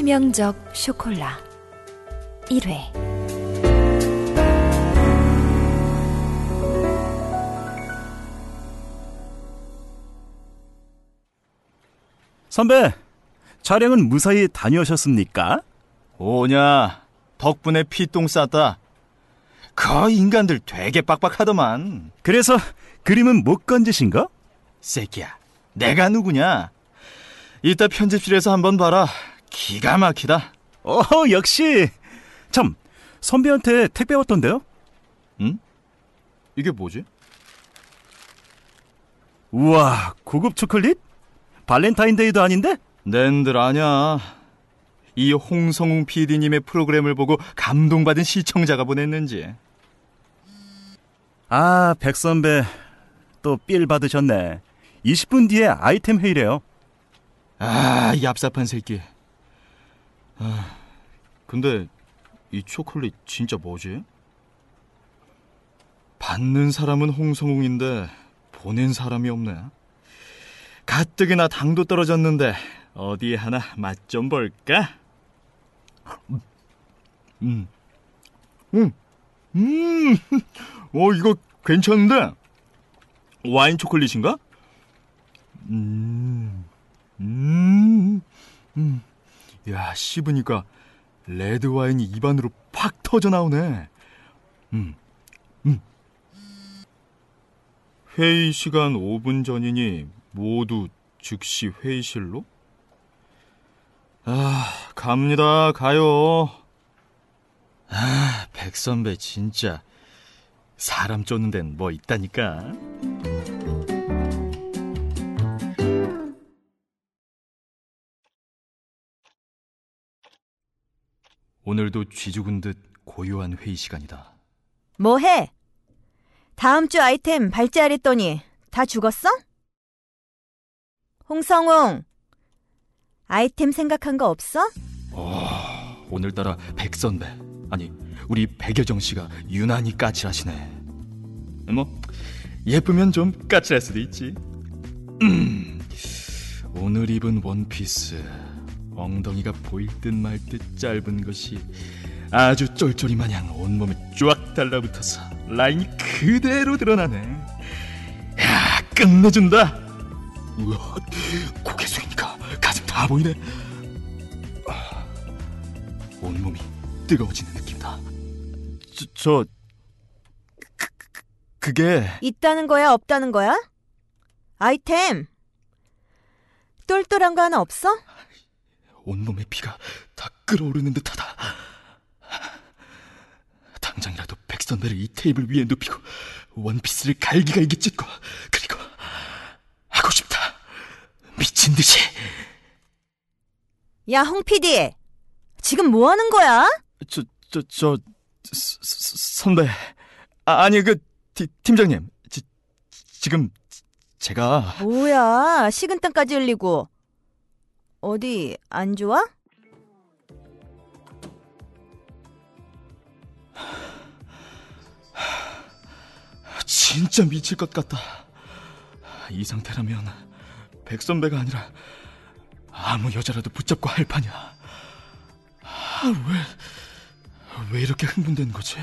치명적 쇼콜라 1회 선배, 촬영은 무사히 다녀오셨습니까? 오냐, 덕분에 피똥 쌌다. 그 인간들 되게 빡빡하더만. 그래서 그림은 못 건지신가? 새끼야, 내가 누구냐? 이따 편집실에서 한번 봐라. 기가 막히다. 어, 역시. 참, 선배한테 택배 왔던데요? 응? 이게 뭐지? 우와, 고급 초콜릿? 발렌타인데이도 아닌데? 낸들 아냐. 이 홍성웅 PD님의 프로그램을 보고 감동받은 시청자가 보냈는지. 아, 백 선배. 또 삘 받으셨네. 20분 뒤에 아이템 회의래요. 아, 얍삽한 새끼. 아, 근데 이 초콜릿 진짜 뭐지? 받는 사람은 홍성웅인데 보낸 사람이 없네. 가뜩이나 당도 떨어졌는데 어디 하나 맛 좀 볼까? 음, 음, 음, 어 이거 괜찮은데 와인 초콜릿인가? 음, 음, 음, 야 씹으니까 레드 와인이 입안으로 팍 터져 나오네. 음, 음. 회의 시간 5분 전이니 모두 즉시 회의실로? 아, 갑니다. 가요. 아, 백선배 진짜 사람 쫓는 데는 뭐 있다니까. 오늘도 쥐죽은 듯 고요한 회의 시간이다. 뭐해? 다음 주 아이템 발제하랬더니 다 죽었어? 홍성웅, 아이템 생각한 거 없어? 어, 오늘따라 백 선배, 아니, 우리 백여정 씨가 유난히 까칠하시네. 뭐, 예쁘면 좀 까칠할 수도 있지. 음, 오늘 입은 원피스, 엉덩이가 보일 듯 말 듯 짧은 것이 아주 쫄쫄이 마냥 온몸에 쫙 달라붙어서 라인이 그대로 드러나네. 야, 끝내준다. 우와, 고개 숙이니까 가슴 다 보이네. 아, 온몸이 뜨거워지는 느낌이다. 저, 저 그, 그, 그게 있다는 거야, 없다는 거야? 아이템. 똘똘한 거 하나 없어? 온몸의 피가 다 끓어오르는 듯하다. 당장이라도 백선배를 이 테이블 위에 눕히고 원피스를 갈기갈기 찢고 그리고 하고 싶다. 미친 듯이. 야, 홍 PD. 지금 뭐 하는 거야? 저, 저, 저, 서, 서, 선배. 아, 아니, 그, 티, 팀장님. 지, 지금, 제가. 뭐야, 식은땀까지 흘리고. 어디, 안 좋아? 진짜 미칠 것 같다. 이 상태라면 백 선배가 아니라 아무 여자라도 붙잡고 할 판이야. 아, 왜, 왜 이렇게 흥분되는 거지?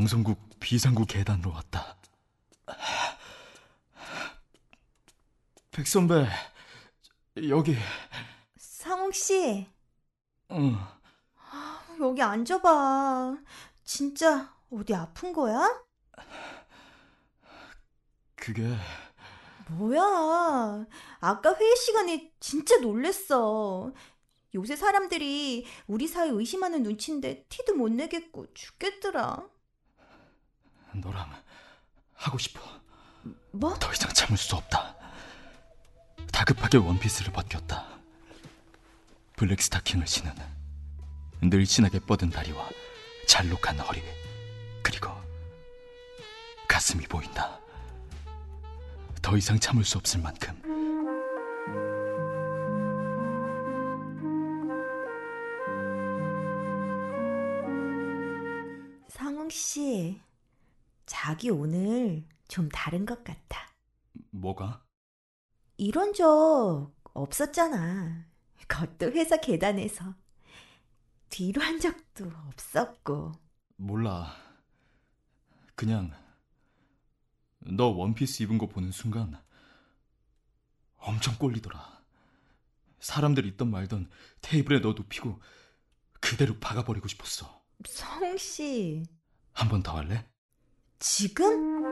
방송국 비상구 계단으로 왔다. 백 선배, 여기. 상홍 씨, 응. 여기 앉아봐. 진짜 어디 아픈 거야? 그게 뭐야. 아까 회의 시간에 진짜 놀랬어. 요새 사람들이 우리 사이 의심하는 눈치인데 티도 못 내겠고 죽겠더라. 너랑 하고 싶어. 뭐? 더 이상 참을 수 없다. 다급하게 원피스를 벗겼다. 블랙 스타킹을 신은 늘씬하게 뻗은 다리와 잘록한 허리 그리고 가슴이 보인다. 더 이상 참을 수 없을 만큼 씨, 자기 오늘 좀 다른 것 같아. 뭐가? 이런 적 없었잖아. 그것도 회사 계단에서. 뒤로 한 적도 없었고. 몰라. 그냥 너 원피스 입은 거 보는 순간 엄청 꼴리더라. 사람들 있던 말던 테이블에 너 눕히고 그대로 박아버리고 싶었어. 성 씨, 한 번 더 할래? 지금?